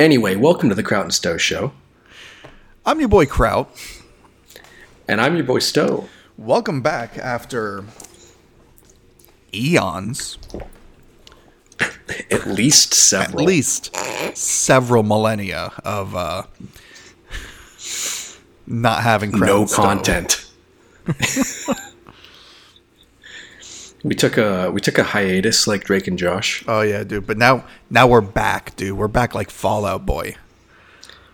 Anyway, welcome to the Crout and Stowe Show, I'm your boy Crout. and I'm your boy Stowe. Welcome back after eons, At least several. at least several millennia of uh, not having Crout no content. we took a we took a hiatus like Drake and Josh. Oh yeah, dude. But now, now we're back, dude. We're back like Fall Out Boy.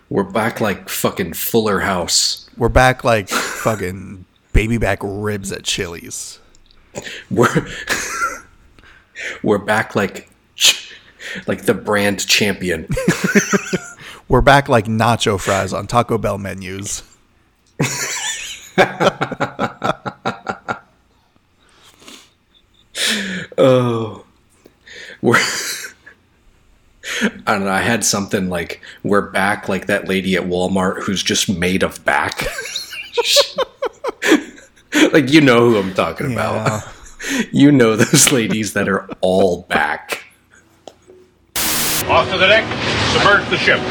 We're back like fucking Fuller House. We're back like fucking baby back ribs at Chili's. We're we're back like like the brand champion. We're back like nacho fries on Taco Bell menus. Oh, we're. I don't know. I had something like we're back, like that lady at Walmart who's just made of back. like you know who I'm talking about. You know those ladies that are all back. Off to the deck, submerge the ship.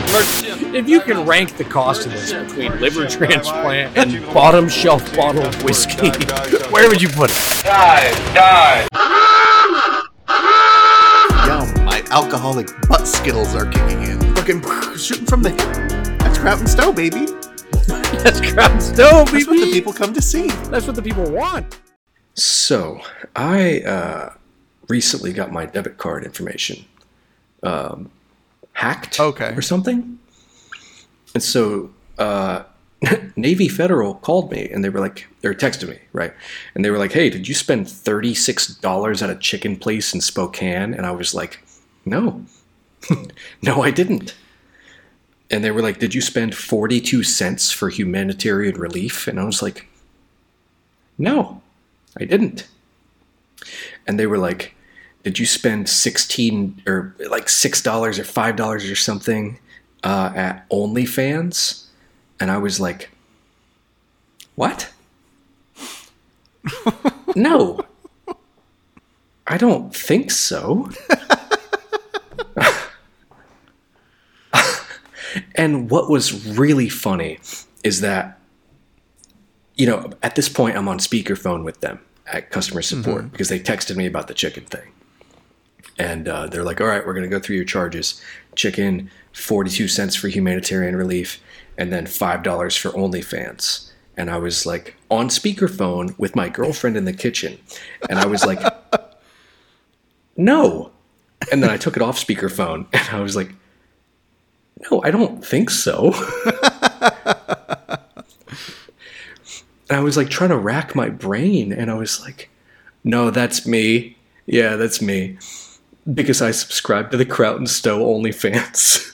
If you can rank the cost of this between liver transplant and bottom shelf bottle of whiskey, where would you put it? Dive, dive. Yum, my alcoholic butt skittles are kicking in. Fucking shooting from the hip. That's Crout and Stowe, baby. That's Crown Stove, That's what the people come to see. That's what the people want. So I uh, recently got my debit card information um, hacked, Okay. or something, and so uh, Navy Federal called me and they were like, they were texting me, right? And they were like, "Hey, did you spend thirty six dollars at a chicken place in Spokane?" And I was like, "No, no, I didn't." And they were like, "Did you spend forty two cents for humanitarian relief?" And I was like, "No." I didn't. And they were like, Did you spend 16 or like $6 or $5 or something uh, at OnlyFans? And I was like, What? no. I don't think so. and what was really funny is that you know, at this point, I'm on speakerphone with them at customer support because they texted me about the chicken thing. And uh, they're like, all right, we're going to go through your charges. Chicken, 42 cents for humanitarian relief, and then $5 for OnlyFans. And I was like on speakerphone with my girlfriend in the kitchen. And I was like, no. And then I took it off speakerphone and I was like, no, I don't think so. And I was like trying to rack my brain, and I was like, no, that's me. Yeah, that's me. Because I subscribed to the Crout and Stowe OnlyFans.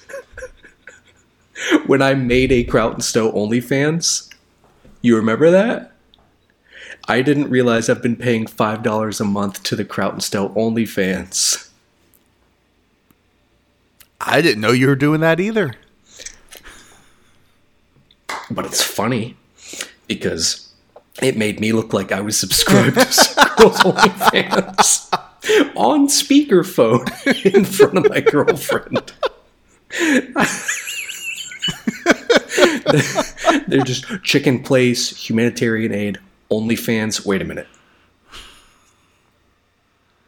when I made a Crout and Stowe OnlyFans, you remember that? I didn't realize I've been paying $5 a month to the Crout and Stowe OnlyFans. I didn't know you were doing that either. But it's funny because it made me look like I was subscribed to girl's OnlyFans on speakerphone in front of my girlfriend. They're just chicken place, humanitarian aid, OnlyFans. Wait a minute.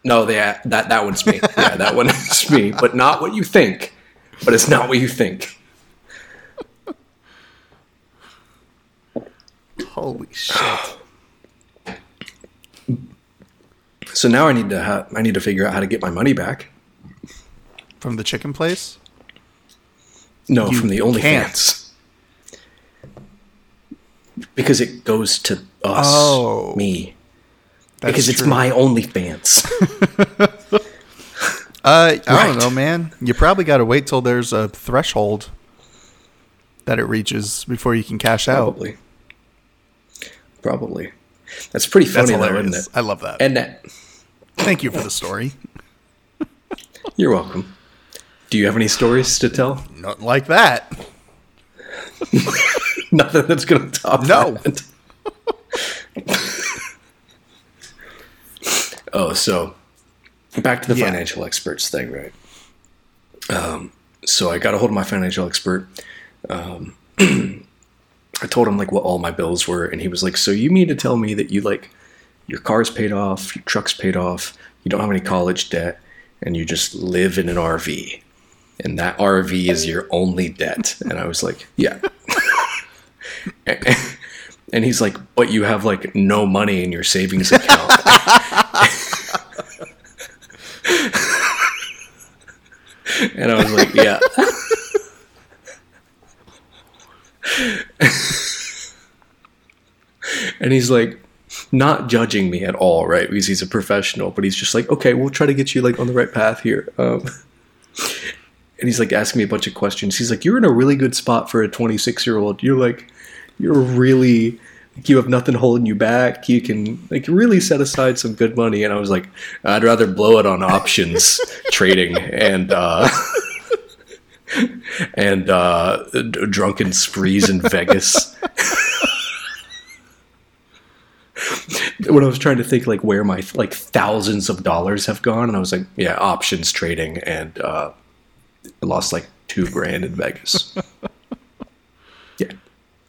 No, that that that one's me. Yeah, that one is me, but not what you think. But it's not what you think. Holy shit. So now I need to ha- I need to figure out how to get my money back. From the chicken place? No, You from the. OnlyFans. Because it goes to us, Oh, me. That's because it's true. my OnlyFans. Uh, I don't know, man. You probably got to wait till there's a threshold that it reaches before you can cash out. Probably. Probably. That's pretty That's funny, though, isn't it? I love that. And that, Thank you for the story. you're welcome. Do you have any stories to tell? Nothing like that. Nothing that's going to top No. that. oh, so back to the Yeah. financial experts thing, right? Um, so I got a hold of my financial expert. Um, I told him like what all my bills were, and he was like, "So you mean to tell me that you like your car's paid off, your truck's paid off, you don't have any college debt, and you just live in an RV, and that RV is your only debt?" And I was like, "Yeah." and he's like, "But you have like no money in your savings account." and I was like, "Yeah." and he's like not judging me at all right? Because he's a professional but he's just like okay we'll try to get you like on the right path here. Um, and he's like asking me a bunch of questions. He's like you're in a really good spot for a 26 year old you're like you're really like, you have nothing holding you back. You can like really set aside some good money. And i was like i'd rather blow it on options trading and uh and uh d- drunken sprees in vegas when I was trying to think like where my like thousands of dollars have gone, and I was like, yeah, options trading, and uh, I lost like two grand in Vegas. yeah,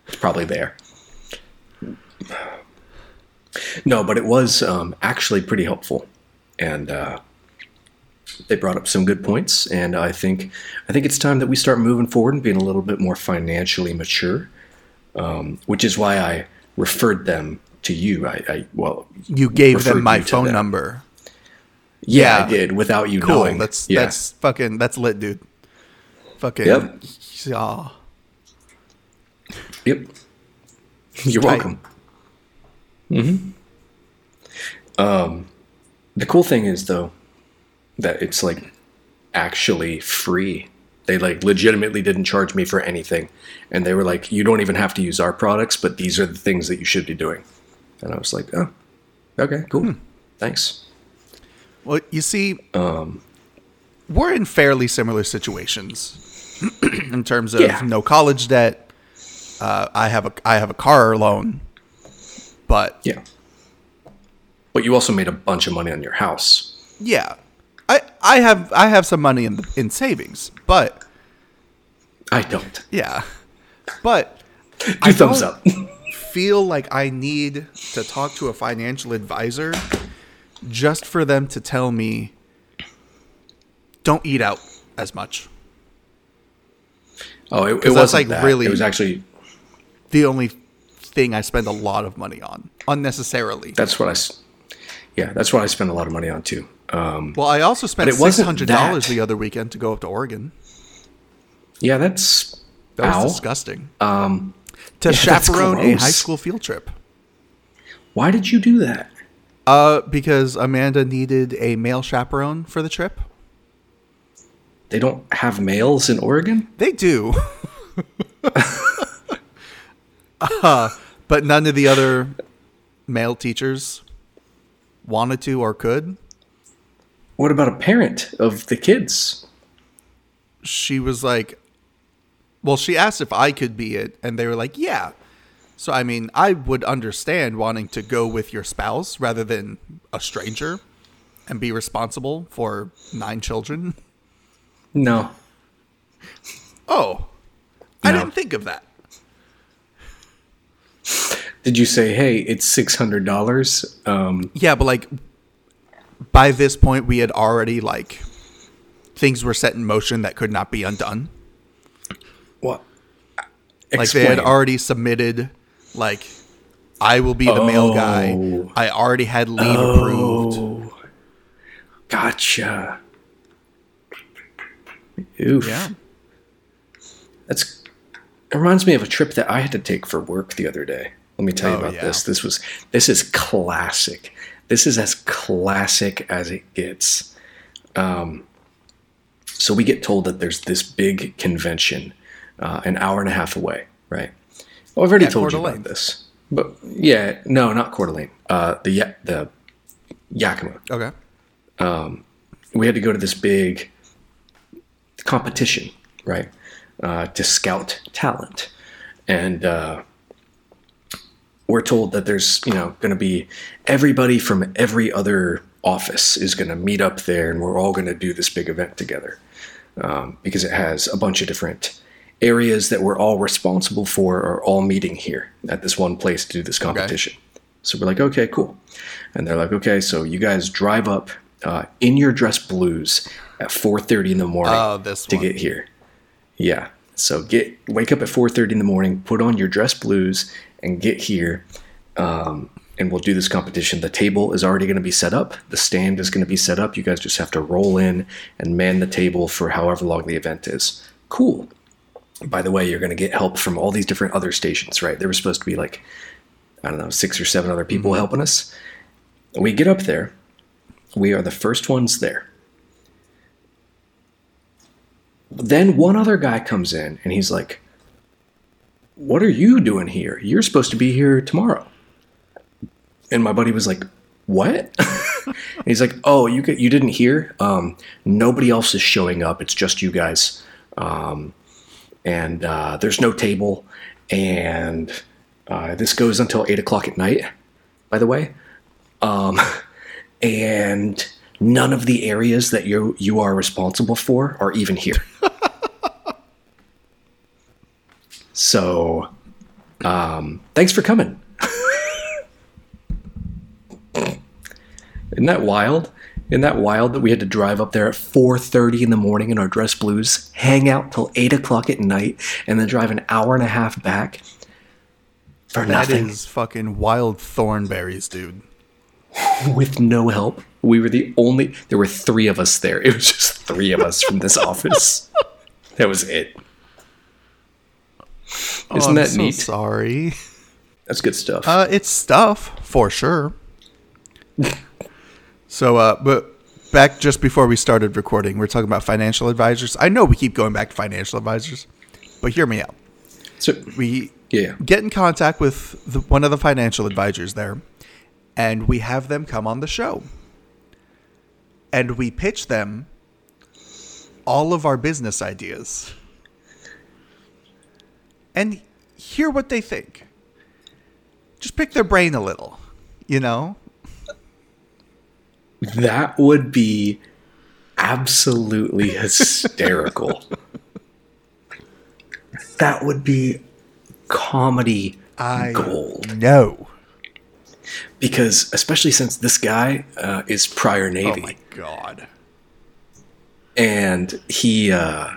it's probably there. No, but it was um, actually pretty helpful, and uh, they brought up some good points. And I think I think it's time that we start moving forward and being a little bit more financially mature, um, which is why I referred them to you. I, I well, You gave them my phone them. number. Yeah, Yeah. I did without you Cool. knowing. That's yeah. that's fucking that's lit, dude. Fucking Yep. Yeah. Yep. You're Tight. welcome. hmm Um, the cool thing is though that it's like actually free. They like legitimately didn't charge me for anything, and they were like, "You don't even have to use our products, but these are the things that you should be doing." And I was like, "Oh, okay, cool, Hmm. thanks." Well, you see, Um, we're in fairly similar situations in terms of Yeah. no college debt. Uh, I have a I have a car loan, but yeah, but you also made a bunch of money on your house. yeah, I I have I have some money in in savings, but I don't. yeah, but Two thumbs up. feel like I need to talk to a financial advisor just for them to tell me don't eat out as much. Oh, it, it was like that. really- It was actually The only thing I spend a lot of money on unnecessarily. that's what I. Yeah, that's what I spend a lot of money on too. Um, Well, I also spent six hundred dollars the other weekend to go up to Oregon. yeah, that's That was ow. disgusting. Um, To yeah, chaperone a high school field trip. why did you do that? Uh, because Amanda needed a male chaperone for the trip. They don't have males in Oregon. They do. uh, but none of the other male teachers wanted to or could. What about a parent of the kids? She was like, well, she asked if I could be it, and they were like, yeah. So, I mean, I would understand wanting to go with your spouse rather than a stranger and be responsible for nine children. No, Oh, I didn't think of that. Did you say, "Hey, it's six hundred dollars"? Um, Yeah, but like by this point we had already like things were set in motion that could not be undone. What? Like they had already submitted like I will be the male guy. Oh. I already had leave approved. Oh, gotcha. Oof. Yeah. That's. It reminds me of a trip that I had to take for work the other day. Let me tell you Oh, about yeah. this. This was. This is classic. This is as classic as it gets. Um, so we get told that there's this big convention, uh, an hour and a half away, right? Well, I've already Yeah, told you about this, but yeah, no, not Coeur d'Alene. Uh, the the Yakima. Okay. we had to go to this big competition, right, uh, to scout talent, and uh, we're told that there's you know going to be everybody from every other office is going to meet up there, and we're all going to do this big event together. um, because it has a bunch of different areas that we're all responsible for are all meeting here at this one place to do this competition. So we're like, okay, cool. And they're like, okay, so you guys drive up uh, in your dress blues at 4:30 in the morning Oh, to get here. Yeah. So get wake up at 4:30 in the morning, put on your dress blues, and get here. Um, and we'll do this competition. The table is already going to be set up. The stand is going to be set up. You guys just have to roll in and man the table for however long the event is. Cool. By the way, you're going to get help from all these different other stations, right? There were supposed to be like, I don't know, six or seven other people helping us. We get up there. We are the first ones there. Then one other guy comes in and he's like, What are you doing here? You're supposed to be here tomorrow. And my buddy was like, What? he's like, Oh, you you didn't hear? Um, nobody else is showing up. It's just you guys. Um, and uh, there's no table. And uh, this goes until eight o'clock at night, by the way. Um, and none of the areas that you you are responsible for are even here. so, um, thanks for coming. Isn't that wild? Isn't that wild that we had to drive up there at 4.30 in the morning in our dress blues, hang out till 8 o'clock at night, and then drive an hour and a half back for That nothing is fucking wild Thornberrys, dude. with no help. We were the only, there were three of us there. It was just three of us from this office. That was it. Isn't Oh, I'm that so neat? Sorry. That's good stuff. Uh, it's stuff for sure. so, uh, but back just before we started recording, we are talking about financial advisors. I know we keep going back to financial advisors, but hear me out. so, We yeah. get in contact with the, one of the financial advisors there, and we have them come on the show. And we pitch them all of our business ideas and hear what they think. Just pick their brain a little, you know? That would be absolutely hysterical. that would be comedy I gold. know. Because, especially since this guy uh, is prior Navy. Oh my god. and he uh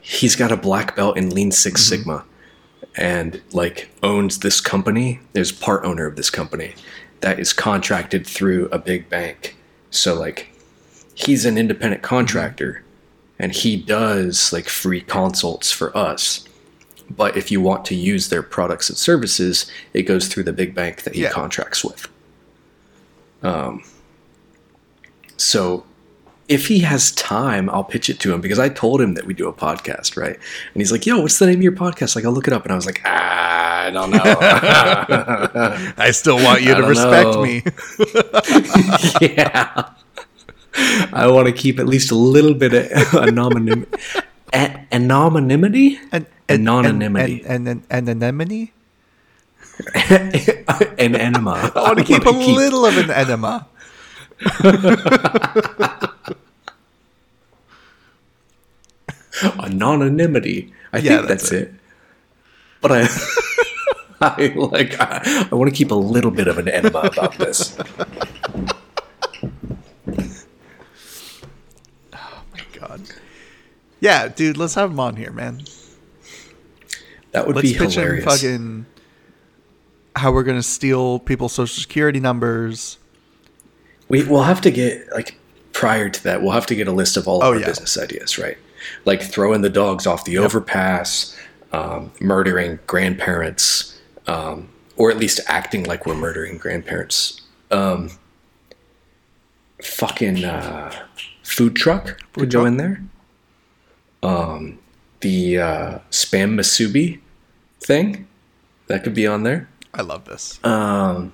he's got a black belt in lean 6 sigma and like owns this company there's part owner of this company that is contracted through a big bank so like he's an independent contractor and he does like free consults for us but if you want to use their products and services it goes through the big bank that he Yeah. contracts with um so if he has time, I'll pitch it to him because I told him that we do a podcast, right? And he's like, "Yo, what's the name of your podcast?" Like, I'll look it up, and I was like, ah, "I don't know." I still want you I to respect know. me. yeah, I want to keep at least a little bit of anonym- a- anonymity, And anonymity, And, and, and, and anemone? an enema. I want to keep a little of an enema. anonymity. I Yeah, think that's that's, it. But I, I like. I, I want to keep a little bit of an enema about this. Oh my god. Yeah, dude, let's have him on here, man. That would Let's be pitch hilarious. him fucking how we're gonna steal people's social security numbers. We we'll have to get like prior to that. We'll have to get a list of all of Oh, our yeah. business ideas, right? Like throwing the dogs off the overpass, um, murdering grandparents, um, or at least acting like we're murdering grandparents. Um, fucking uh, food truck could go in there. Um, the uh, spam musubi thing that could be on there. I love this. Um,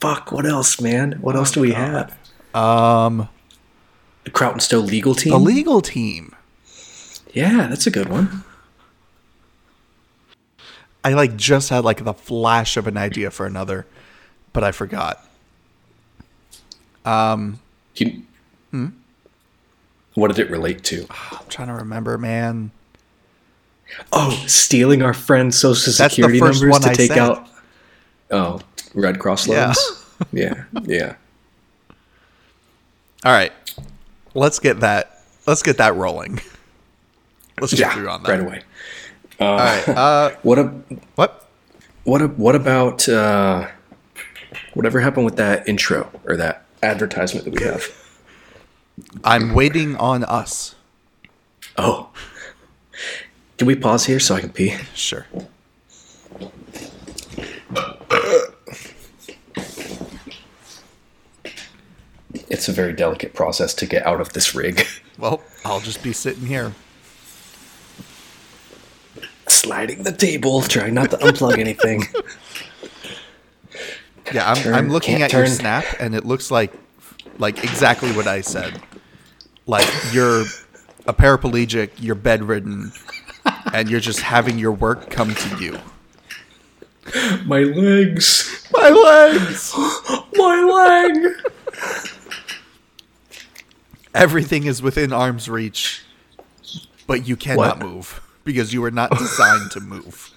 fuck. What else, man? What else do we have? Um The Crout and Stowe legal team. the legal team. yeah, that's a good one. I like just had like the flash of an idea for another, but I forgot. Um You, What did it relate to? I'm trying to remember, man. Oh, stealing our friend's social security numbers to I take said. out. Oh, Red Cross Yeah. loans. Yeah, yeah. All right, let's get that. Let's get that rolling. Let's get Yeah, through on that. right away. All right. Uh, What a, what? what a, what about uh, whatever happened with that intro or that advertisement that we have? I'm waiting on us. Oh, can we pause here so I can pee? Sure. It's a very delicate process to get out of this rig. Well, I'll just be sitting here. Sliding the table, trying not to unplug anything. Yeah, I'm, Turn- I'm looking at your snap, and it looks like like exactly what I said. Like you're a paraplegic, you're bedridden, and you're just having your work come to you. My legs, My legs. my leg. Everything is within arm's reach, but you cannot What? move because you are not designed to move.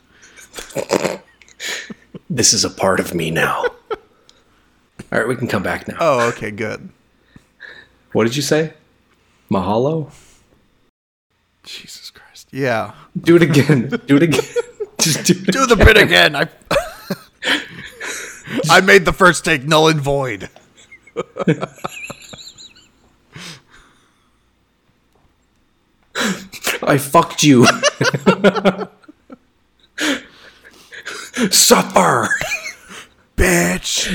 This is a part of me now. All right, we can come back now. Oh, okay, good. What did you say? Mahalo? Jesus Christ. Yeah. Do it again. Do it again. Just do it. Do the bit again. I I made the first take null and void. I fucked you. Supper. Bitch.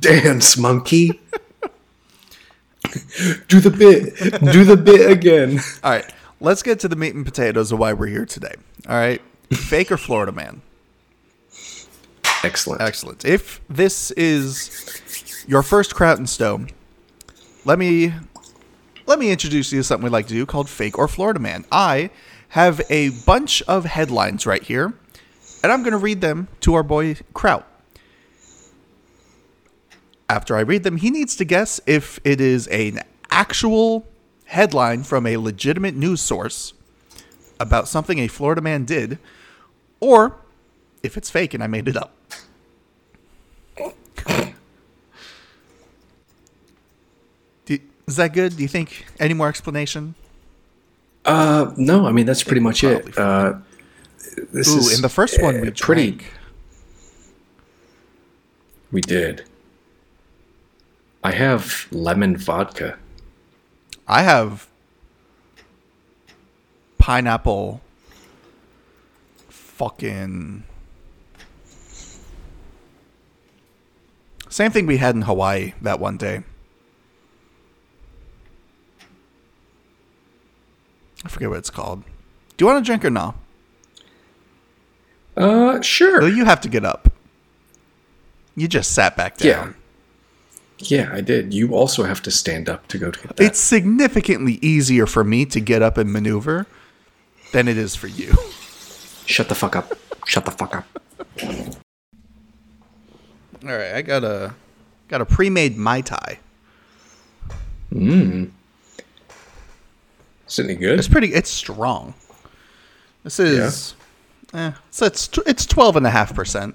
Dance, monkey. Do the bit. Do the bit again. All right, let's get to the meat and potatoes of why we're here today. All right, fake or Florida man? Excellent. Excellent. If this is your first Crown Stone, let me let me introduce you to something we like to do called Fake or Florida Man. I have a bunch of headlines right here, and I'm going to read them to our boy Crout. After I read them, he needs to guess if it is an actual headline from a legitimate news source about something a Florida man did, or if it's fake and I made it up. Do, is that good? Do you think any more explanation? Uh, no, I mean that's pretty much it. Uh, this Ooh, is in the first one we pretty. drank. We did. I have lemon vodka. I have pineapple fucking same thing we had in Hawaii that one day. I forget what it's called. Do you want to drink or no? Uh, sure. No, you have to get up. You just sat back down. Yeah. Yeah, I did. You also have to stand up to go to get that. It's significantly easier for me to get up and maneuver than it is for you. Shut the fuck up. Shut the fuck up. All right, I got a got a pre-made mai tai. Is it any good? It's pretty. It's strong. This is. Eh, so it's it's twelve and a half percent.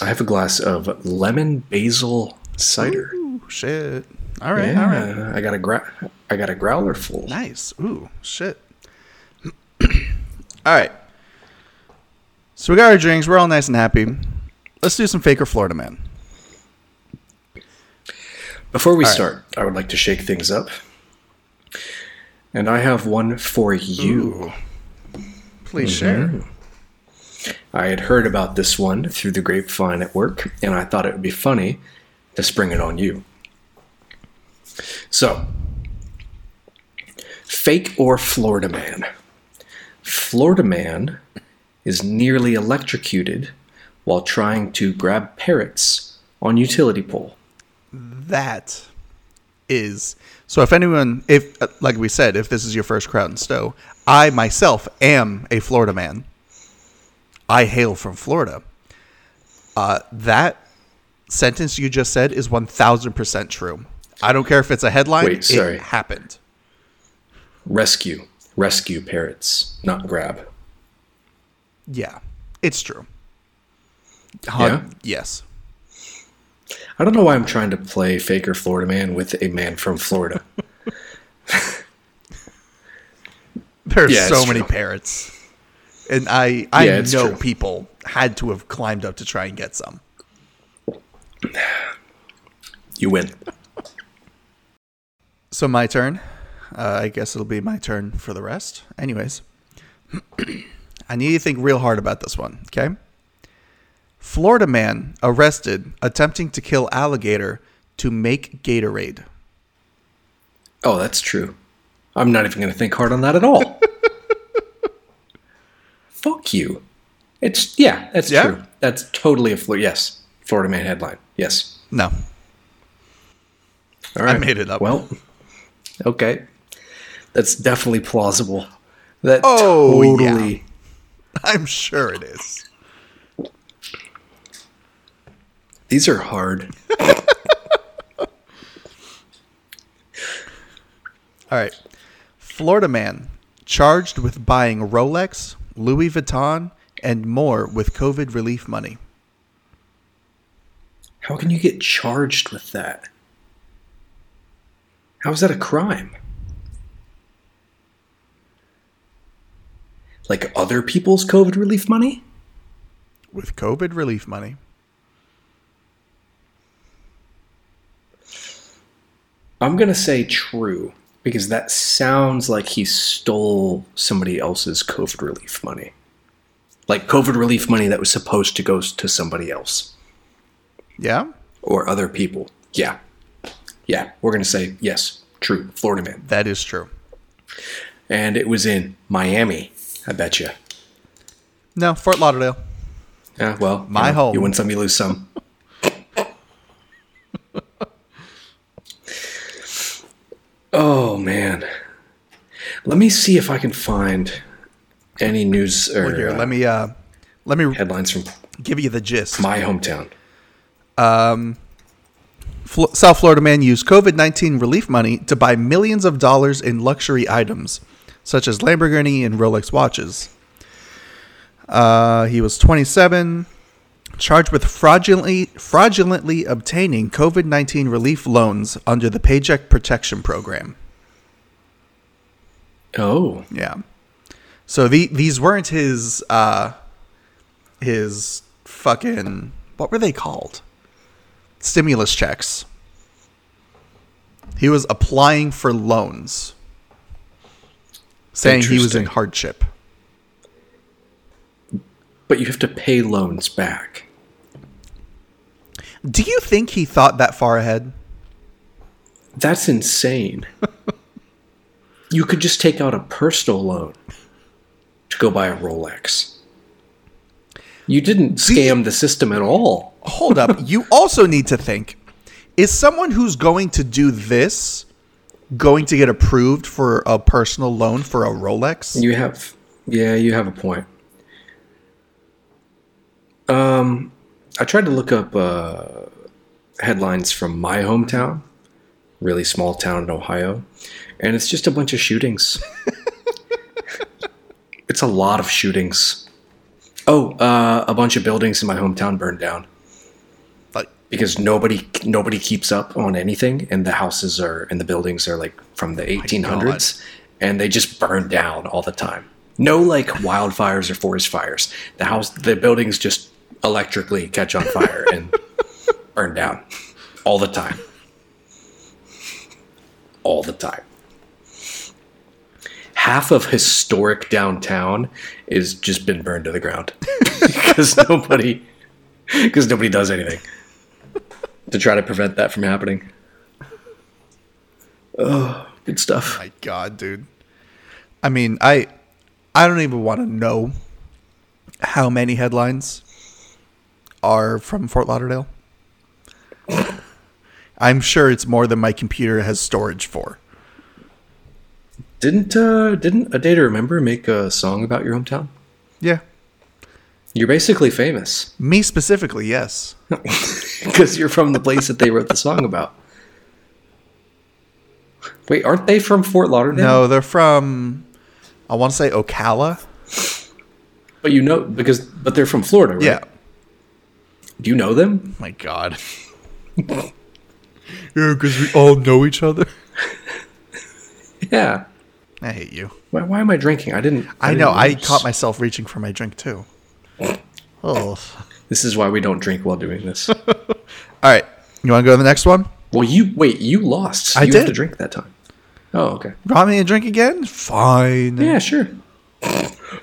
I have a glass of lemon basil cider. Ooh, shit. All right, yeah, all right. I got a gra- I got a growler full. Nice. Ooh, shit. all right. So we got our drinks. We're all nice and happy. Let's do some Faker Florida Man. Before we right. start, I would like to shake things up. And I have one for you. Please mm-hmm. share. I had heard about this one through the grapevine at work, and I thought it would be funny to spring it on you. So, fake or Florida man? Florida man is nearly electrocuted while trying to grab parrots on utility pole. That is so. If anyone, if like we said, if this is your first Crout and Stowe, I myself am a Florida man. I hail from Florida. Uh, that sentence you just said is 1000% true. I don't care if it's a headline, Wait, sorry. it happened. Rescue. Rescue parrots, not grab. Yeah, it's true. Yeah? Yes. I don't know why I'm trying to play Faker Florida Man with a man from Florida. There's Yeah, so many true. parrots. And I I Yeah, know true. people had to have climbed up to try and get some. You win. So my turn. Uh, I guess it'll be my turn for the rest. Anyways, I need you to think real hard about this one, okay? Florida man arrested attempting to kill alligator to make Gatorade. Oh, that's true. I'm not even going to think hard on that at all. Fuck you. It's yeah, that's Yeah? true. That's totally a Florida. Yes, Florida Man headline. Yes. No, All right. I made it up. Well, okay. That's definitely plausible. That Oh, yeah. totally. I'm sure it is. These are hard. All right. Florida man charged with buying Rolex, Louis Vuitton, and more with COVID relief money. How can you get charged with that? How is that a crime? Like other people's COVID relief money? With COVID relief money. I'm going to say true because that sounds like he stole somebody else's COVID relief money. Like COVID relief money that was supposed to go to somebody else Yeah? or other people. Yeah. Yeah. We're going to say yes, true. Florida man. That is true. And it was in Miami, I bet you. No, Fort Lauderdale. Yeah, well, you My home. You win some, you lose some. Oh man, let me see if I can find any news or Well, here, uh, let me uh let me headlines from give you the gist. my hometown. Fl- South Florida man used COVID 19 relief money to buy millions of dollars in luxury items, such as Lamborghini and Rolex watches. Uh, he was 27, charged with fraudulently, fraudulently obtaining COVID 19 relief loans under the Paycheck Protection Program. Oh, Yeah. So the, these weren't his uh, his fucking what were they called? Stimulus checks. He was applying for loans, saying he was in hardship. but you have to pay loans back. Do you think he thought that far ahead? That's insane. you could just take out a personal loan to go buy a Rolex. You didn't scam the system at all. Hold up. you also need to think is someone who's going to do this going to get approved for a personal loan for a Rolex? You have, yeah, you have a point. Um, I tried to look up uh, headlines from my hometown, really small town in Ohio, and it's just a bunch of shootings. it's a lot of shootings. Oh, uh, a bunch of buildings in my hometown burned down Like, because nobody nobody keeps up on anything, and the houses are and the buildings are like from the 1800s, and they just burn down all the time. No like wildfires or forest fires. The house, the buildings just electrically catch on fire and burn down all the time. All the time. Half of historic downtown is just been burned to the ground because nobody because nobody does anything to try to prevent that from happening. Oh, good stuff. my god, dude. I mean, I I don't even want to know how many headlines are from Fort Lauderdale. I'm sure it's more than my computer has storage for. Didn't uh didn't a day to remember make a song about your hometown? Yeah. You're basically famous. Me specifically, yes. because you're from the place that they wrote the song about. Wait, aren't they from Fort Lauderdale? No, they're from. I want to say Ocala. but you know because but they're from Florida, right? Yeah. Do you know them? My God. yeah, because we all know each other. Yeah. I hate you. Why, why am I drinking? I didn't. I, didn't know. I caught myself reaching for my drink too. Oh. This is why we don't drink while doing this. All right. You want to go to the next one? well, you wait. You lost. I you have did. to drink that time. Oh, okay. Want me a drink again? Fine. Yeah, sure.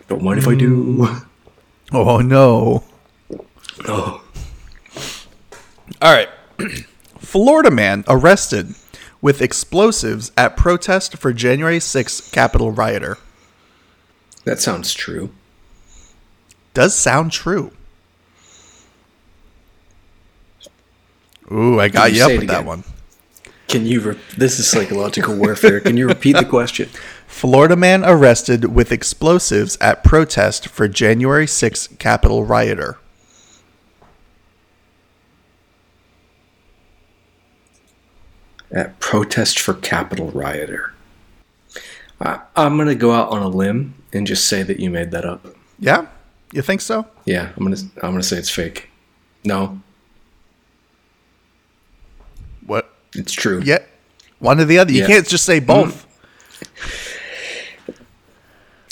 Don't mind if I do. Oh no. Oh. All right. Florida man arrested with explosives at protest for January 6th Capitol rioter. That sounds true. Does sound true. Ooh, I got you you up say it with that one. Can you? Re- this is psychological warfare. Can you repeat the question? Florida man arrested with explosives at protest for January 6th Capitol rioter. At protest for Capitol rioter. I, I'm gonna go out on a limb and just say that you made that up. Yeah? You think so? Yeah, I'm gonna. I'm gonna say it's fake. No, What? it's true. Yeah. One or the other. You Yeah. can't just say mm-hmm. both.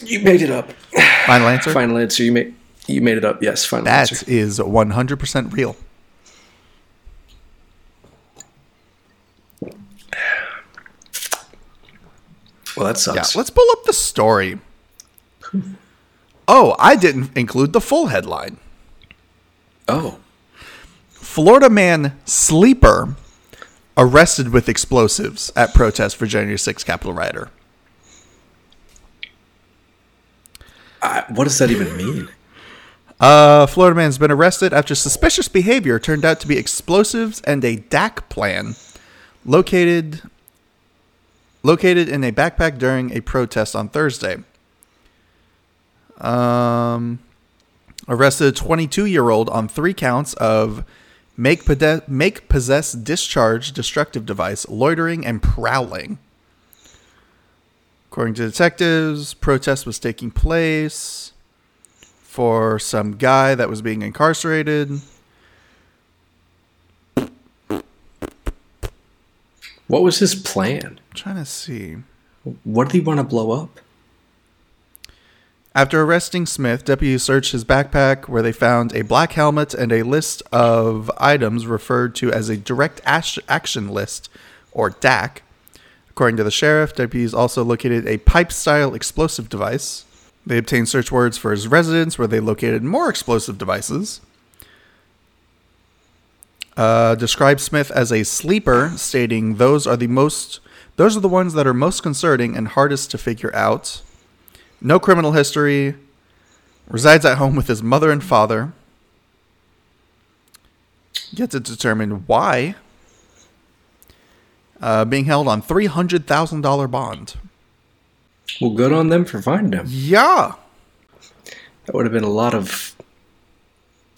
You made it up. Final answer? Final answer. You made. You made it up. Yes. Final answer. That is 100% real. Well, that Yeah, sucks. let's pull up the story. Oh, I didn't include the full headline. oh, Florida man sleeper arrested with explosives at protest for January 6th Capitol rioter. I, what does that even mean? Uh, Florida man's been arrested after suspicious behavior turned out to be explosives and a DAC plan located located in a backpack during a protest on Thursday. Um, arrested a 22 year old on three counts of make pode- make possess discharge destructive device, loitering and prowling. According to detectives, protest was taking place for some guy that was being incarcerated. What was his plan? I'm trying to see. What did he want to blow up? After arresting Smith, deputies searched his backpack where they found a black helmet and a list of items referred to as a direct action list, or DAC. According to the sheriff, deputies also located a pipe style explosive device. They obtained search warrants for his residence where they located more explosive devices. Uh, described Smith as a sleeper, stating those are the most those are the ones that are most concerning and hardest to figure out. No criminal history. Resides at home with his mother and father. Yet to determine why. Uh, being held on three hundred thousand dollar bond. Well, good on them for finding him. Yeah. That would have been a lot of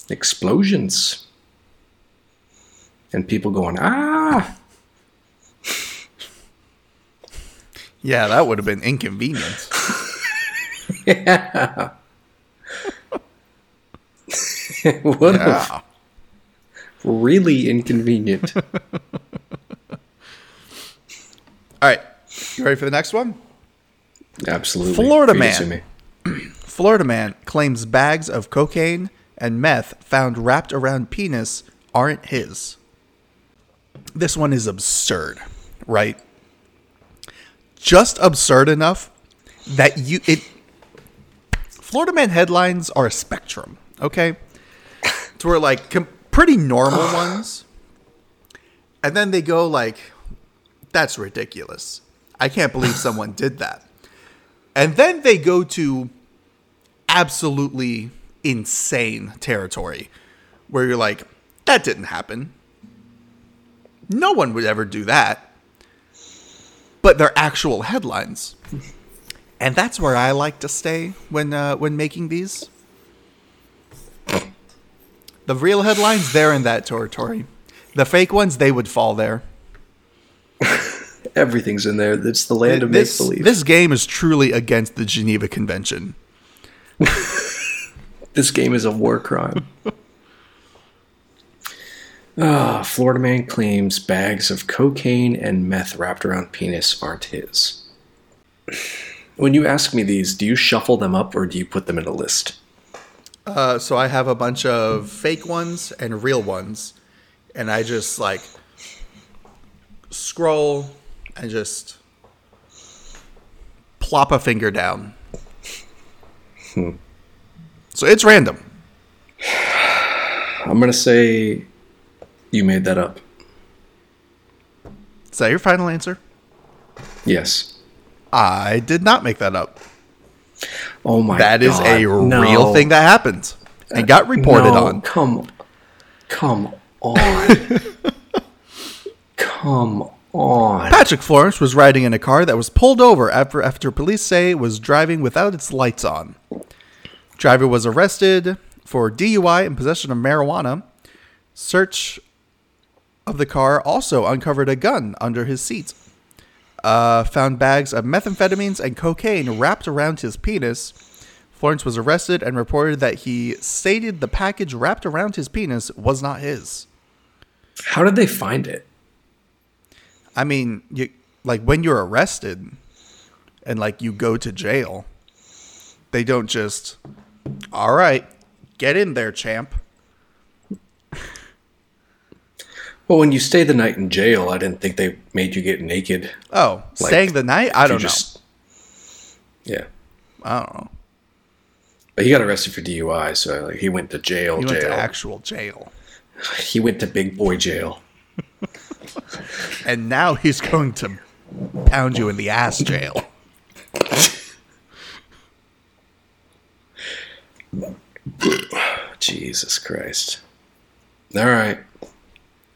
explosions and people going ah. Yeah, that would have been inconvenient. what a Yeah. really inconvenient. All right. You ready for the next one? Absolutely. Florida Feed it to man. Florida man claims bags of cocaine and meth found wrapped around penis aren't his. This one is absurd, right? Just absurd enough that you it Florida man headlines are a spectrum, okay? To where like com- pretty normal ones and then they go like that's ridiculous. I can't believe someone did that. And then they go to absolutely insane territory where you're like, that didn't happen. No one would ever do that. But they're actual headlines. And that's where I like to stay when uh, when making these. The real headlines, they're in that territory. The fake ones, they would fall there. Everything's in there. It's the land of make This, believe. this game is truly against the Geneva Convention. This game is a war crime. Ah, Florida man claims bags of cocaine and meth wrapped around penis aren't his. When you ask me these, do you shuffle them up or do you put them in a list? Uh, so I have a bunch of fake ones and real ones, and I just like scroll and just plop a finger down. Hmm. So it's random. I'm gonna say you made that up. Is that your final answer? Yes. I did not make that up. Oh my That is God, a no. real thing that happened and got reported No, on. Come, come on, come on. Patrick Florence was riding in a car that was pulled over after after police say it was driving without its lights on. Driver was arrested for DUI and possession of marijuana. Search of the car also uncovered a gun under his seat. Uh, found bags of methamphetamines and cocaine wrapped around his penis. Florence was arrested and reported that he stated the package wrapped around his penis was not his. How did they find it? I mean, you like when you're arrested and like you go to jail, they don't just all right, get in there, champ. Well, when you stay the night in jail, I didn't think they made you get naked. Oh, Like, staying the night? I don't just- Yeah. I don't know. but he got arrested for DUI, so like, he went to jail. He jail. went to actual jail. he went to big boy jail. And now he's going to pound you in the ass jail. Jesus Christ. All right.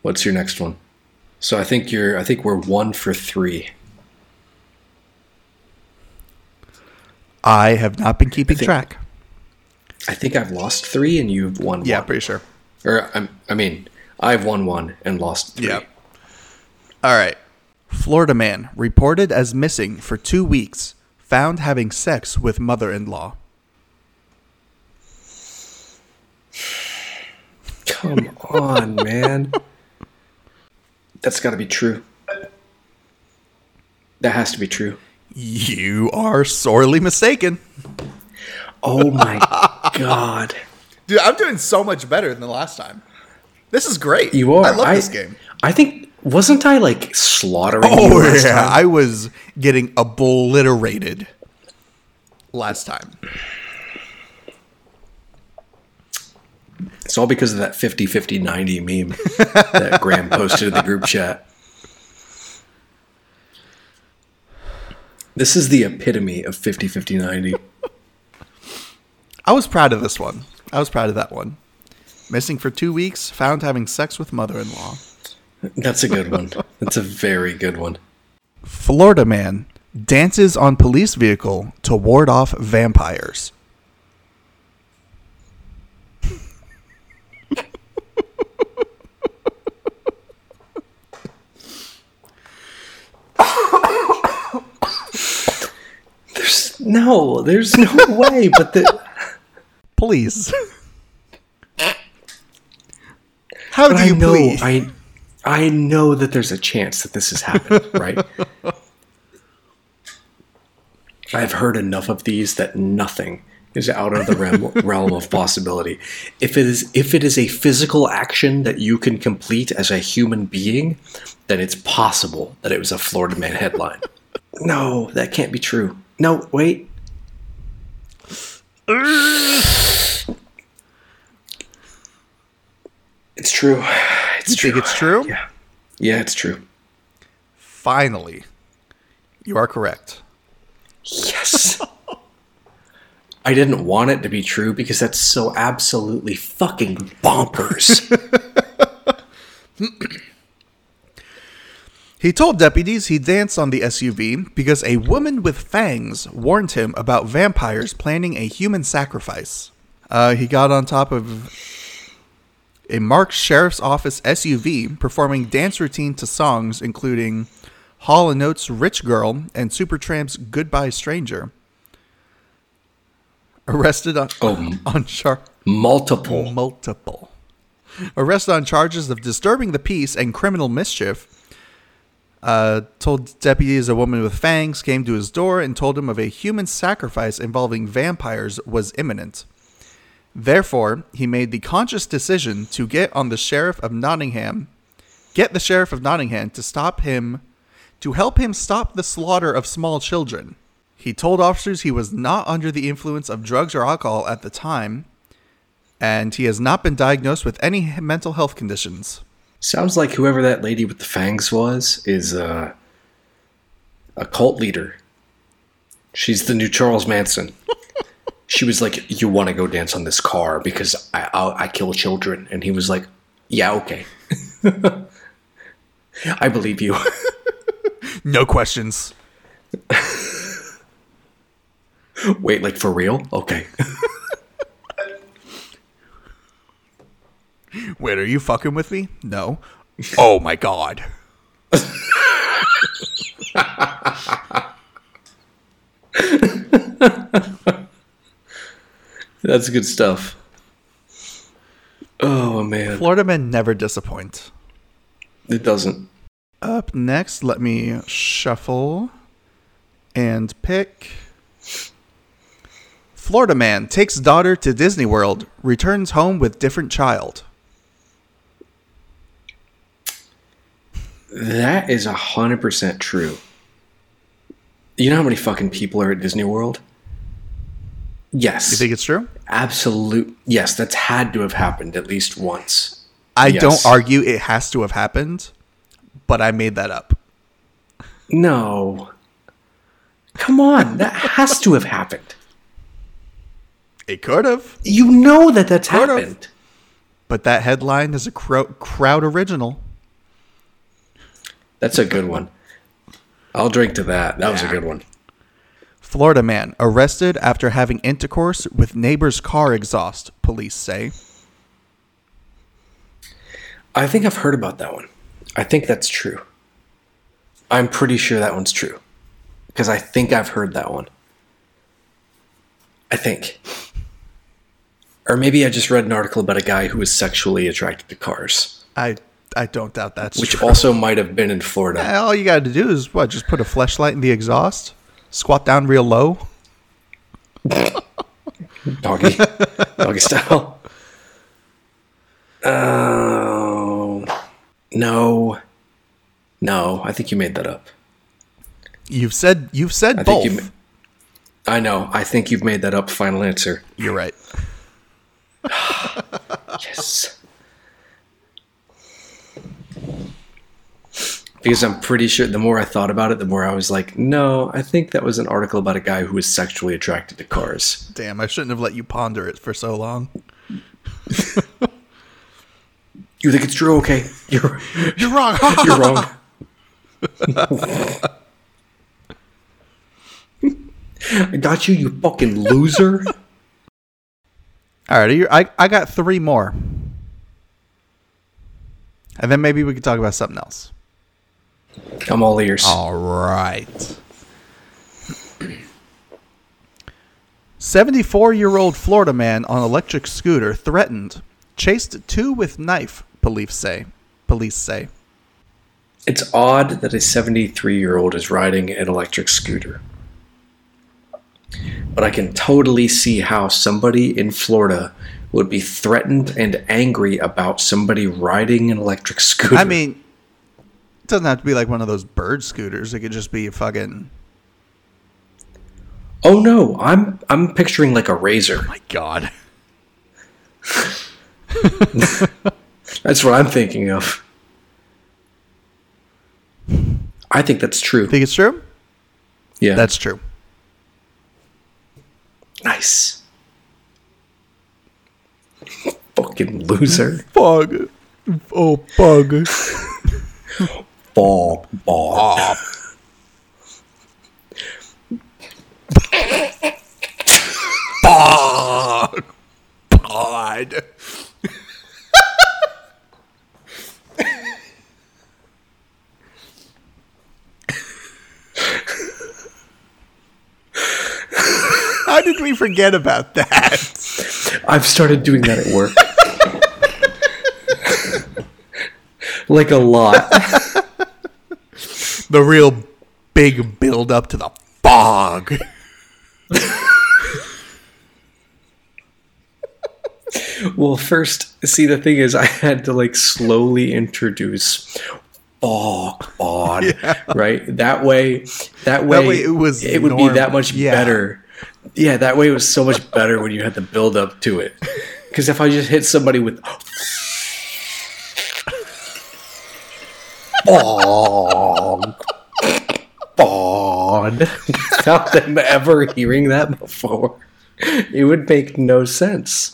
What's your next one? So I think you're I think we're 1 for 3. I have not been keeping think- track. I think I've lost 3 and you've won Yeah, one. pretty sure. Or I'm, I mean, I've won 1 and lost 3. Yep. All right. Florida man reported as missing for two weeks, found having sex with mother in law. Come on, man. That's got to be true. That has to be true. You are sorely mistaken. Oh my god. Dude, I'm doing so much better than the last time. This is great. You are. I love this game. I think wasn't I like slaughtering oh, you Oh last yeah, time? I was getting obliterated last time. It's all because of that 50 50 90 meme that Graham posted in the group chat. This is the epitome of 50 50 90. I was proud of this one. I was proud of that one. Missing for two weeks, found having sex with mother-in-law. That's a good one. That's a very good one. Florida man dances on police vehicle to ward off vampires. There's no, there's no way, but the. Please. How But do I you know, please? I, I know that there's a chance that this has happened, right? I've heard enough of these that nothing is out of the realm, realm of possibility. If it is, if it is a physical action that you can complete as a human being, then it's possible that it was a Florida Man headline. No, that can't be true. No, wait. It's true. It's You true. think it's true? Yeah. Yeah, it's true. Finally, you are correct. Yes. I didn't want it to be true because that's so absolutely fucking bonkers. He told deputies he danced on the SUV because a woman with fangs warned him about vampires planning a human sacrifice. Uh, he got on top of a marked sheriff's office SUV performing dance routine to songs including Hall & Oates' Rich Girl and Supertramp's Goodbye Stranger. Arrested on, Oh. on char- Multiple. multiple. Arrested on charges of disturbing the peace and criminal mischief. Uh, told deputies a woman with fangs came to his door and told him of a human sacrifice involving vampires was imminent. Therefore, he made the conscious decision to get on the sheriff of Nottingham, get the sheriff of Nottingham to stop him, to help him stop the slaughter of small children. He told officers he was not under the influence of drugs or alcohol at the time, and he has not been diagnosed with any mental health conditions. Sounds like whoever that lady with the fangs was is uh, a cult leader. She's the new Charles Manson. she was like, "You want to go dance on this car because I I'll, I kill children," and he was like, "Yeah, okay, I believe you." No questions. Wait, like for real? Okay. Wait, are you fucking with me? No. Oh my god. That's good stuff. Oh man, Florida men never disappoint. it doesn't. Up next, let me shuffle and pick. Florida man takes daughter to Disney World, returns home with different child. That is a hundred percent true. You know how many fucking people are at Disney World? Yes. You think it's true? Absolute. Yes, that's had to have happened at least once. I Yes. don't argue it has to have happened, but I made that up. No. Come on, that has to have happened. It could have, You know that that's Could've. happened. but that headline is a cro- Crout original. That's a good one. I'll drink to that. That was a good one. Florida man arrested after having intercourse with neighbor's car exhaust, police say. I think I've heard about that one. I think that's true. I'm pretty sure that one's true. Because I think I've heard that one. I think. Or maybe I just read an article about a guy who was sexually attracted to cars, I I don't doubt that's which true. also might have been in Florida. Eh, All you got to do is what? Just put a flashlight in the exhaust, squat down real low. Doggy. Doggy style. Oh. no. No, I think you made that up. You've said you've said I both. think you. ma- I know. I think you've made that up. Final answer. You're right. Yes. Because I'm pretty sure the more I thought about it, the more I was like, no, I think that was an article about a guy who was sexually attracted to cars. Damn, I shouldn't have let you ponder it for so long. You think it's true? Okay. You're, You're wrong. you're wrong. I got you, you fucking loser. All right, you I I got three more, and then maybe we could talk about something else. I'm all ears. All right. 74 year old Florida man on electric scooter threatened, chased two with knife, police say. Police say. It's odd that a 73 year old is riding an electric scooter. But I can totally see how somebody in Florida would be threatened and angry about somebody riding an electric scooter. I mean, it doesn't have to be like one of those bird scooters. It could just be a fucking. oh no, I'm I'm picturing like a razor. Oh, my God. That's what I'm thinking of. I think that's true. Think it's true? Yeah, That's true. nice. Fucking loser. Bug. Oh, bug. Ball, ball. Bug. God. How did we forget about that? I've started doing that at work. like a lot. The real big build up to the fog. Well, first, see, the thing is, I had to like slowly introduce fog on, right? That way, that way, way it was it would be that much Yeah. better. Yeah, that way it was so much better when you had the build up to it. Because if I just hit somebody with fog, fog, without them ever hearing that before, it would make no sense.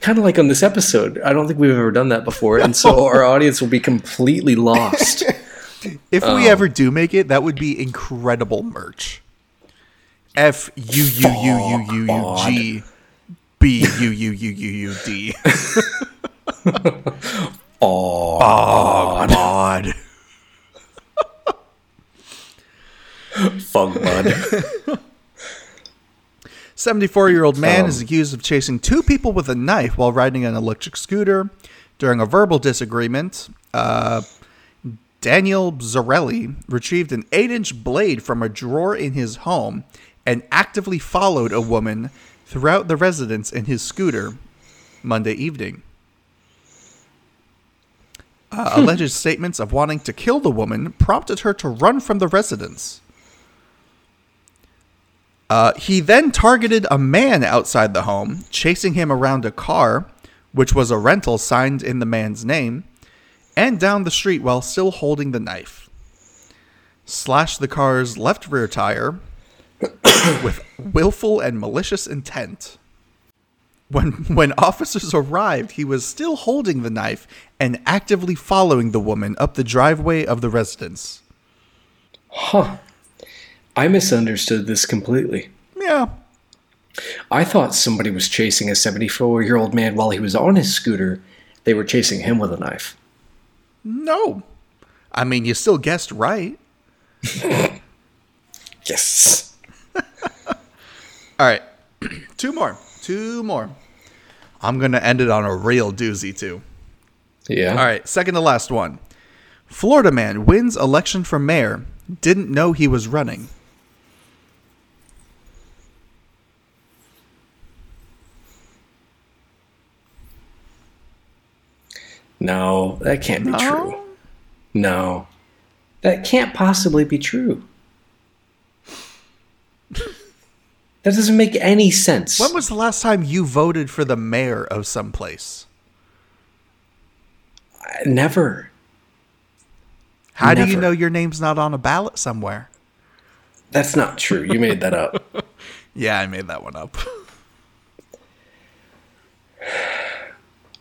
Kind of like on this episode. I don't think we've ever done that before, and so our audience will be completely lost. If we um, ever do make it, that would be incredible merch. F U U U U U U G B U U U U U D. Fog, Mod. fog bud. 74 year old man Um, is accused of chasing two people with a knife while riding an electric scooter. During a verbal disagreement, uh, Daniel Zarelli retrieved an 8 inch blade from a drawer in his home and actively followed a woman throughout the residence in his scooter Monday evening. Uh, alleged statements of wanting to kill the woman prompted her to run from the residence. Uh, he then targeted a man outside the home, chasing him around a car, which was a rental signed in the man's name, and down the street while still holding the knife. Slashed the car's left rear tire with willful and malicious intent. When, when officers arrived, he was still holding the knife and actively following the woman up the driveway of the residence. Huh. I misunderstood this completely. Yeah, I thought somebody was chasing a 74 year old man while he was on his scooter. They were chasing him with a knife. no. I mean, you still guessed right. Yes. All right, two more. Two more. I'm going to end it on a real doozy, too. Yeah. All right, second to last one. Florida man wins election for mayor, didn't know he was running. No, that can't be No? true. No. That can't possibly be true. That doesn't make any sense. When was the last time you voted for the mayor of some place? Never. How do you know your name's not on a ballot somewhere? That's not true. You made that up. Yeah, I made that one up.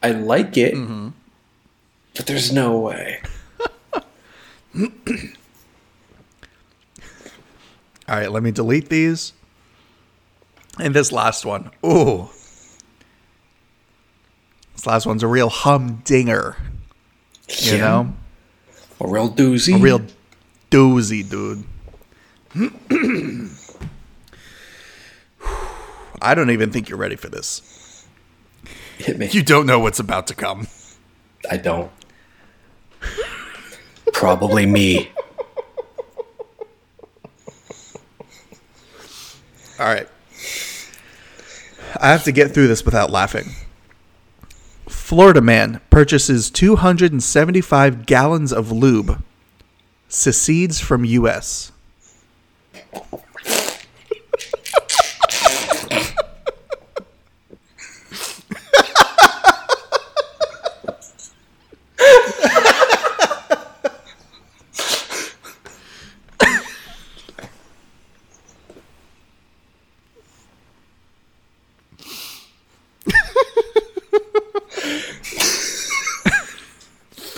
I like it, Mm-hmm. but there's no way. All right, let me delete these. And this last one. Ooh. This last one's a real humdinger. You Yeah. know? A real doozy. A real doozy, dude. I don't even think you're ready for this. Hit me. You don't know what's about to come. I don't. Probably me. All right. I have to get through this without laughing. Florida man purchases 275 gallons of lube, secedes from U.S.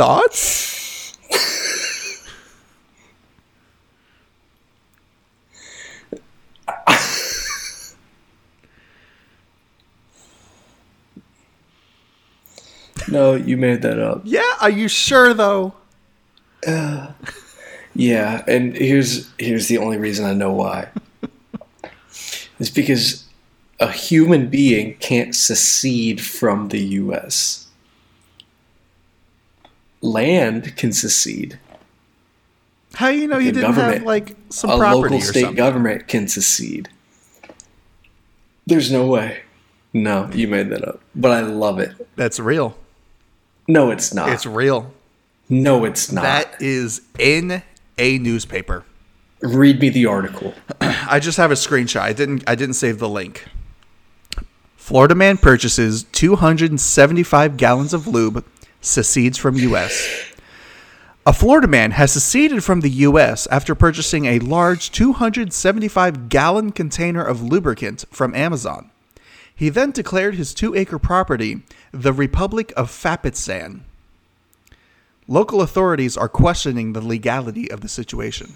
Thoughts? No, you made that up. Yeah, are you sure though? Yeah, and here's here's the only reason I know why. it's because a human being can't secede from the U.S. Land can secede. How do you know you didn't have like some a property local state something? government can secede. There's no way. No, you made that up. But I love it. That's real. No, it's not. It's real. no, it's not. That is in a newspaper. Read me the article. I just have a screenshot. I didn't I didn't save the link. Florida man purchases 275 gallons of lube, secedes from US. A Florida man has seceded from the US after purchasing a large 275 gallon container of lubricant from Amazon. He then declared his two acre property the Republic of Fapitstan. Local authorities are questioning the legality of the situation.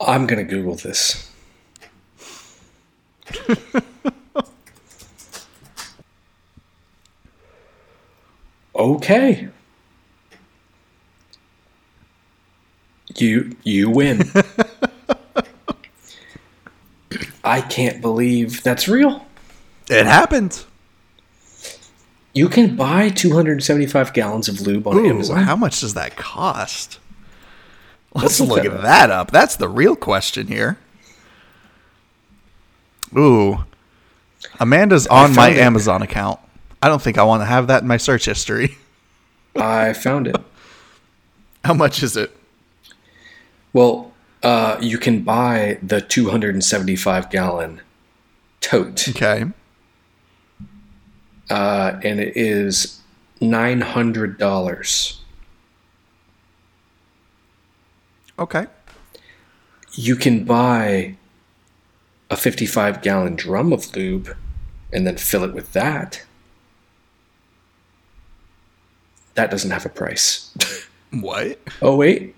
I'm gonna Google this. okay. You you win. I can't believe that's real. It happened. You can buy 275 gallons of lube on Ooh, Amazon. how much does that cost? Let's look look that at that up. That's the real question here. Ooh. Amanda's on my it. Amazon account. I don't think I want to have that in my search history. I found it. How much is it? Well, uh, you can buy the 275 gallon tote, Okay. uh, and it is nine hundred dollars. Okay. You can buy a 55 gallon drum of lube, and then fill it with that. That doesn't have a price. What? oh wait,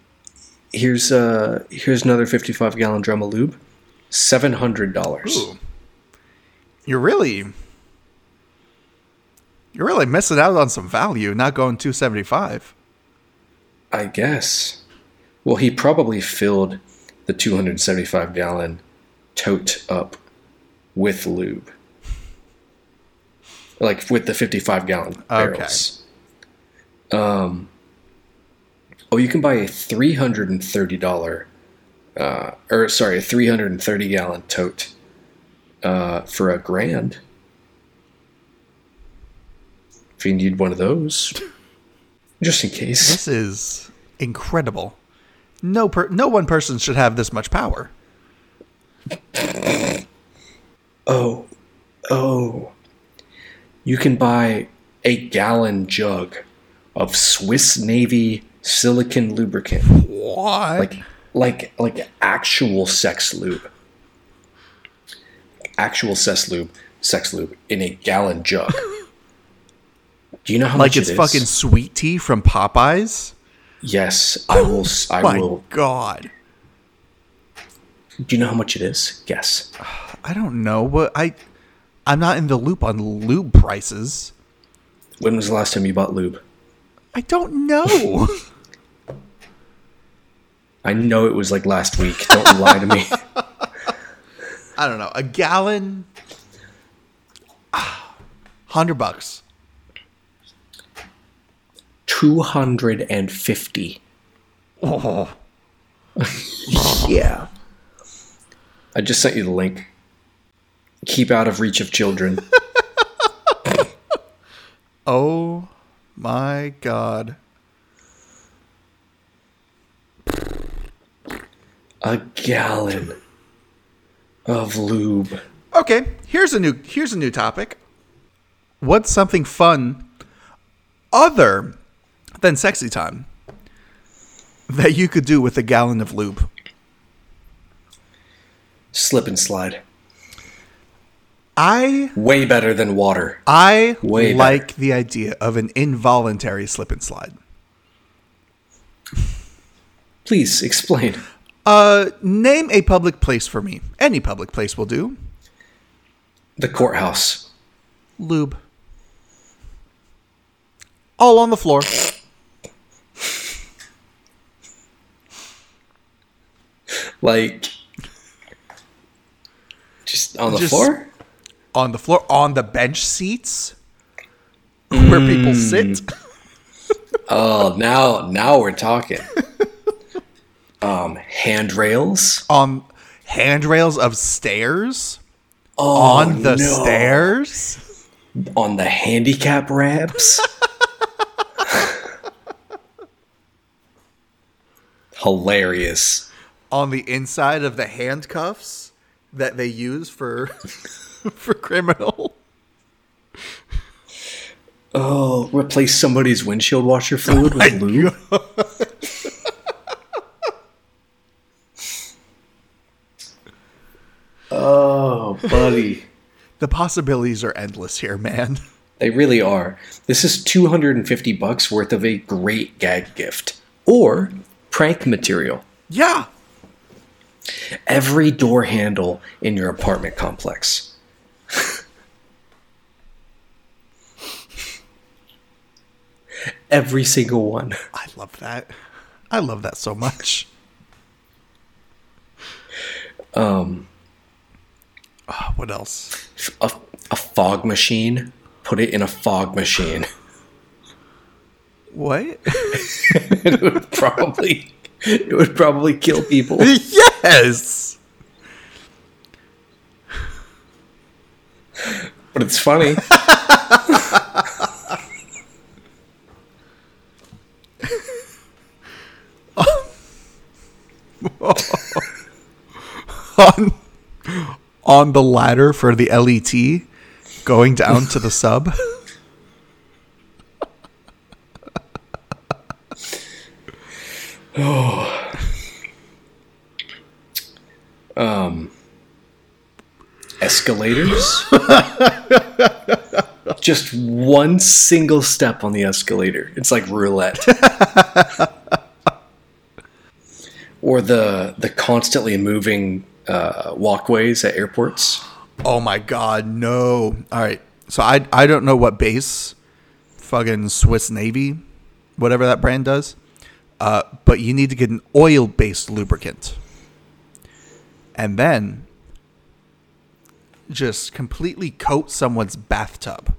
here's uh here's another 55 gallon drum of lube, seven hundred dollars. You're really You're really missing out on some value not going 275. I guess. Well, he probably filled the 275 gallon tote up with lube. Like with the 55 gallon barrels. Um, oh, you can buy a $330, uh, or sorry, a 330 gallon tote uh, for a grand. If you need one of those, just in case. This is incredible. No per- no one person should have this much power. Oh, oh. You can buy a gallon jug of Swiss Navy silicon lubricant. What? Like like like actual sex lube. Actual sex lube, sex lube in a gallon jug. Do you know how like much it's Like it is? fucking sweet tea from Popeyes. Yes, I will I My will. God, Do you know how much it is? Guess. I don't know, but I, I'm not in the loop on lube prices. When was the last time you bought lube? I don't know. I know it was like last week. Don't lie to me. I don't know. A gallon, ah, hundred bucks. 250. Oh, Yeah. I just sent you the link. Keep out of reach of children. oh my God. A gallon of lube. Okay, here's a new here's a new topic. What's something fun other than sexy time that you could do with a gallon of lube? Slip and slide. I Way better than water. I Way like the idea of an involuntary slip and slide. Please explain. Uh, name a public place for me. Any public place will do. The courthouse. Lube. All on the floor. Like just On the Just- floor? On the floor, on the bench seats where people sit. Oh, now now we're talking. um, handrails on handrails of stairs oh, on the no. stairs on the handicap ramps. Hilarious. on the inside of the handcuffs that they use for for criminal Oh, replace somebody's windshield washer fluid with lube. oh, buddy. the possibilities are endless here man They really are. This is 250 bucks worth of a great gag gift or prank material. yeah Every door handle in your apartment complex. Every single one. i love that i love that so much Um, Ah, what else a, a fog machine. Put it in a fog machine. what it would probably it would probably kill people. yes But it's funny. on on the ladder for the LET going down to the sub oh. um, Escalators. Just one single step on the escalator. It's like roulette. or the the constantly moving uh, walkways at airports. Oh my god, no. All right. So I I don't know what base fucking Swiss Navy whatever that brand does. Uh, but you need to get an oil-based lubricant. And then just completely coat someone's bathtub.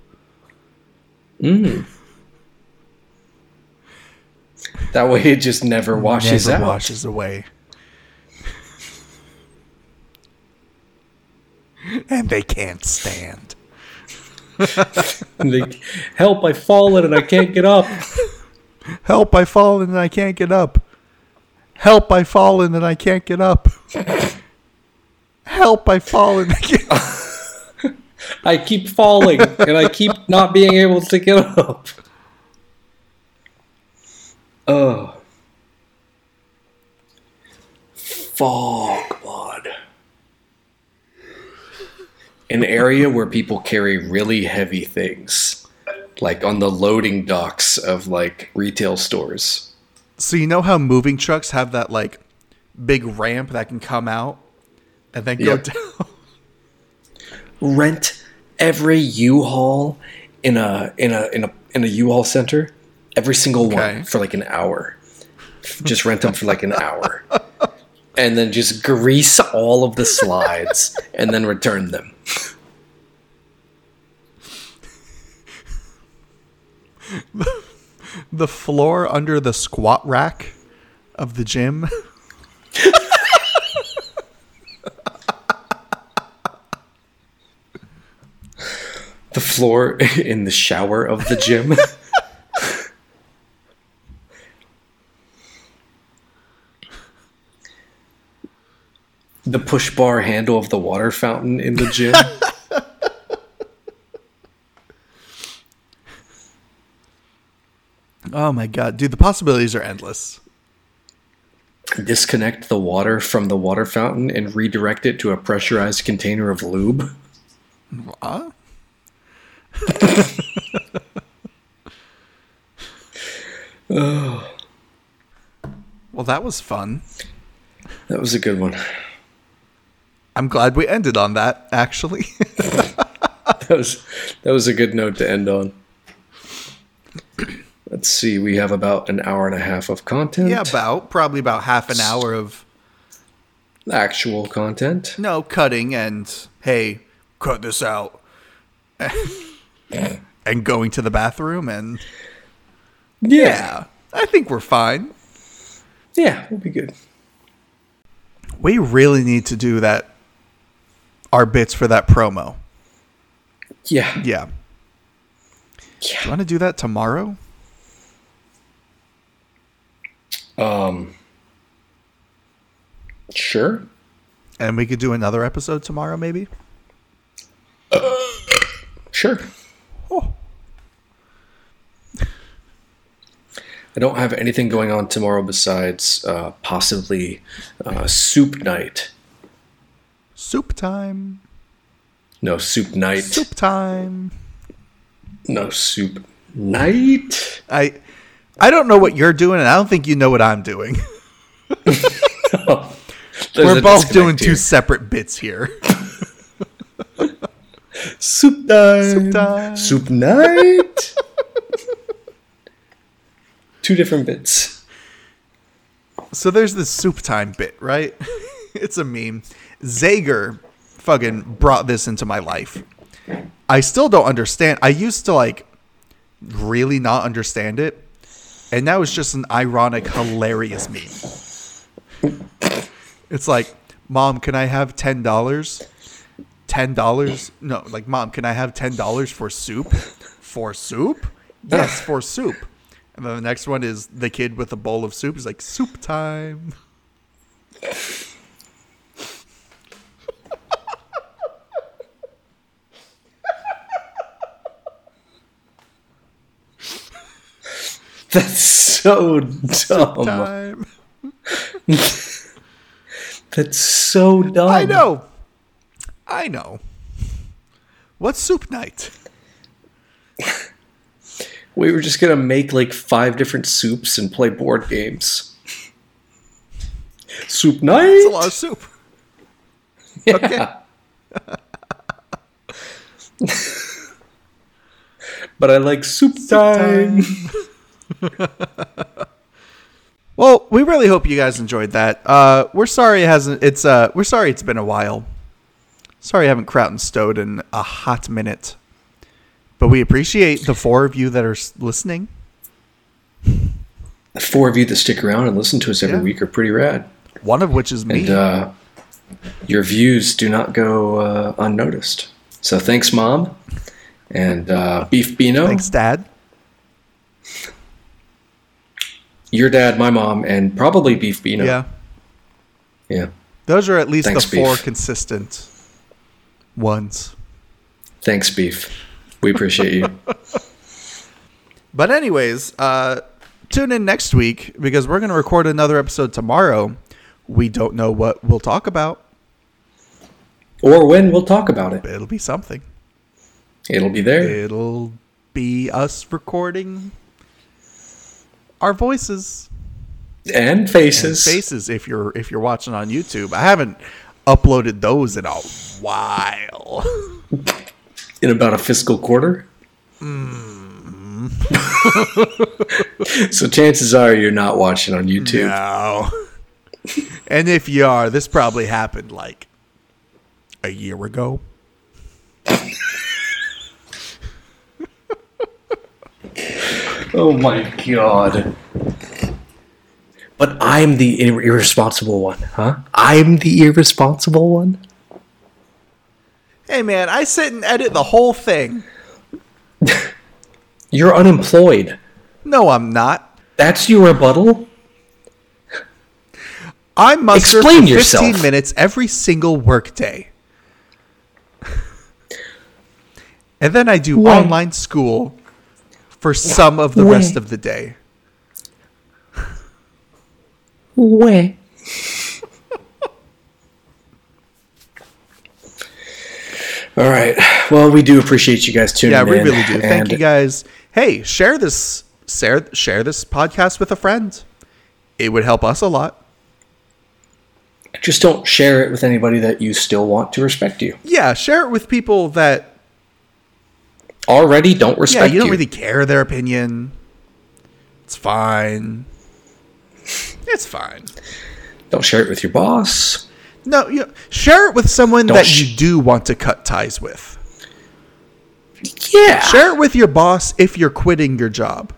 That way it just never washes Never out. washes away. and they can't stand. Like, Help! I've fallen and I can't get up. Help, I fallen and I can't get up. Help, I fallen and I can't get up. Help, I fallen. I. I keep falling and I keep not being able to get up. Oh. Fog bud. An area where people carry really heavy things. Like on the loading docks of like retail stores. So you know how moving trucks have that like big ramp that can come out and then go Yep. down? Rent every U-Haul in a in a in a in a U-Haul center. Every single Okay. one for like an hour. Just rent them for like an hour. And then just grease all of the slides and then return them. the floor under the squat rack of the gym. The floor in the shower of the gym. The push bar handle of the water fountain in the gym. Oh my god, dude, the possibilities are endless. disconnect the water from the water fountain and redirect it to a pressurized container of lube. Huh? well, that was fun. That was a good one. I'm glad we ended on that, actually. That was that was a good note to end on. Let's see, we have about an hour and a half of content. yeah, about probably about half an hour of Actual content. No cutting and hey, cut this out. and going to the bathroom and yeah, I think we're fine. Yeah, we'll be good. We really need to do that our bits for that promo. Yeah. Yeah. Do you want to do that tomorrow? Um. Sure. And we could do another episode tomorrow, maybe? Sure. Oh. I don't have anything going on tomorrow besides uh, possibly uh, soup night. Soup time. No soup night. Soup time. No soup night. I I don't know what you're doing and I don't think you know what I'm doing. There's We're both doing here. two separate bits here. soup time. Soup time. Soup night. two different bits. So there's this soup time bit, right? it's a meme. Zager fucking brought this into my life. I still don't understand. I used to like really not understand it. And now it's just an ironic, hilarious meme. It's like, Mom, can I have ten dollars? Ten dollars? No, like Mom, can I have ten dollars for soup? For soup? Yes, for soup. And then the next one is the kid with a bowl of soup. He's like soup time. That's so dumb. Time. That's so dumb. I know. I know. What's soup night? We were just gonna make like five different soups and play board games. Soup night. It's a lot of soup. Okay. But I like soup time. Well, we really hope you guys enjoyed that. Uh, we're sorry it hasn't. It's uh, we're sorry it's been a while. Sorry I haven't Crout and stowed in a hot minute. But we appreciate the four of you that are listening. The four of you that stick around and listen to us every Yeah. week are pretty rad. One of which is me. And uh, your views do not go uh, unnoticed. So thanks, Mom. And uh, Beef Beano, Thanks, Dad. Your dad, my mom, and probably Beef Beano. Yeah, Yeah. those are at least Thanks, the four Beef. consistent ones. Thanks, Beef. We appreciate you. But anyways, uh, tune in next week because we're gonna record another episode tomorrow. We don't know what we'll talk about, or when we'll talk about it. it'll be something. It'll be there. It'll be us recording our voices And and faces. faces. If you're if you're watching on YouTube, I haven't uploaded those in a while. in about a fiscal quarter. Hmm. so chances are you're not watching on YouTube. No. and if you are, this probably happened like a year ago. Oh my god. But I'm the ir- irresponsible one, huh? I'm the irresponsible one? Hey man, I sit and edit the whole thing. You're unemployed. No, I'm not. That's your rebuttal? I muster Explain for 15 yourself. minutes every single workday. and then I do Why? online school for some of the Why? rest of the day. Where? All right. Well, we do appreciate you guys tuning in. Yeah, in. we really do. Thank and you guys. Hey, share this share, share this podcast with a friend. It would help us a lot. Just don't share it with anybody that you still want to respect you. Yeah, share it with people that Already don't respect yeah, you don't really care their opinion. It's fine. It's fine. Don't share it with your boss. No, you share it with someone Don't that sh- you do want to cut ties with. Yeah. Share it with your boss if you're quitting your job.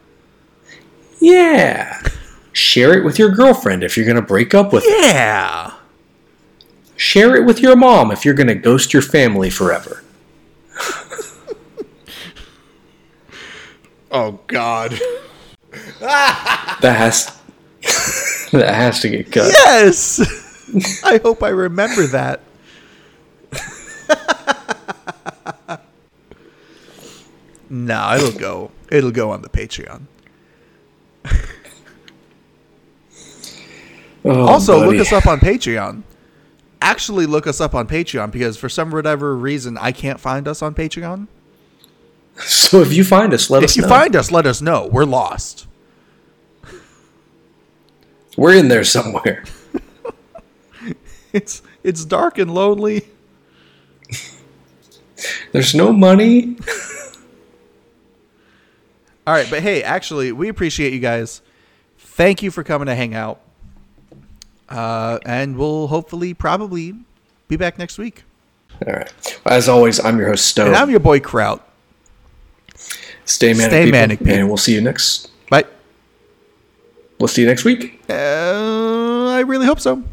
Yeah. Share it with your girlfriend if you're going to break up with her. Yeah. Share it with your mom if you're going to ghost your family forever. Oh God. That has that has to get cut. Yes. I hope I remember that. no, it'll go. It'll go on the Patreon. Oh, Also, buddy. look us up on Patreon. Actually, look us up on Patreon because for some whatever reason I can't find us on Patreon. So if you find us, let If us know. If you find us, let us know. We're lost. We're in there somewhere. It's it's dark and lonely. There's no money. All right, but hey, actually, we appreciate you guys. Thank you for coming to hang out. Uh, and we'll hopefully probably be back next week. All right. As always, I'm your host, Stowe. And I'm your boy Crout. Stay manic, Stay people, manic, people. and we'll see you next. Bye. We'll see you next week. Uh, I really hope so.